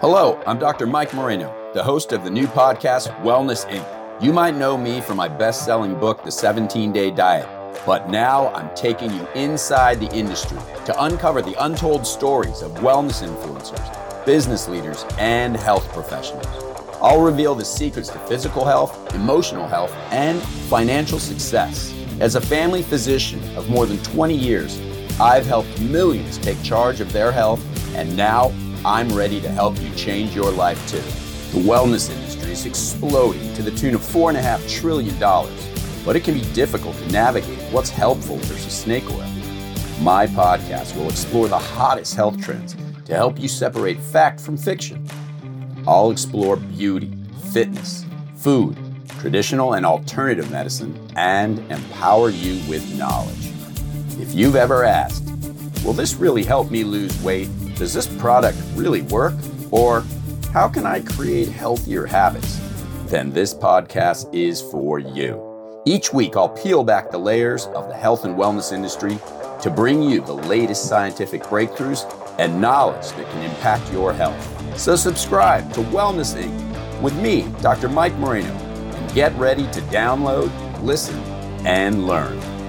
Hello, I'm Dr. Mike Moreno, the host of the new podcast, Wellness Inc. You might know me from my best selling book, The 17 Day Diet, but now I'm taking you inside the industry to uncover the untold stories of wellness influencers, business leaders, and health professionals. I'll reveal the secrets to physical health, emotional health, and financial success. As a family physician of more than 20 years, I've helped millions take charge of their health, and now I'm ready to help you change your life too. The wellness industry is exploding to the tune of $4.5 trillion, but it can be difficult to navigate what's helpful versus snake oil. My podcast will explore the hottest health trends to help you separate fact from fiction. I'll explore beauty, fitness, food, traditional and alternative medicine, and empower you with knowledge. If you've ever asked, will this really help me lose weight? Does this product really work? Or how can I create healthier habits? Then this podcast is for you. Each week, I'll peel back the layers of the health and wellness industry to bring you the latest scientific breakthroughs and knowledge that can impact your health. So, subscribe to Wellness Inc. with me, Dr. Mike Moreno, and get ready to download, listen, and learn.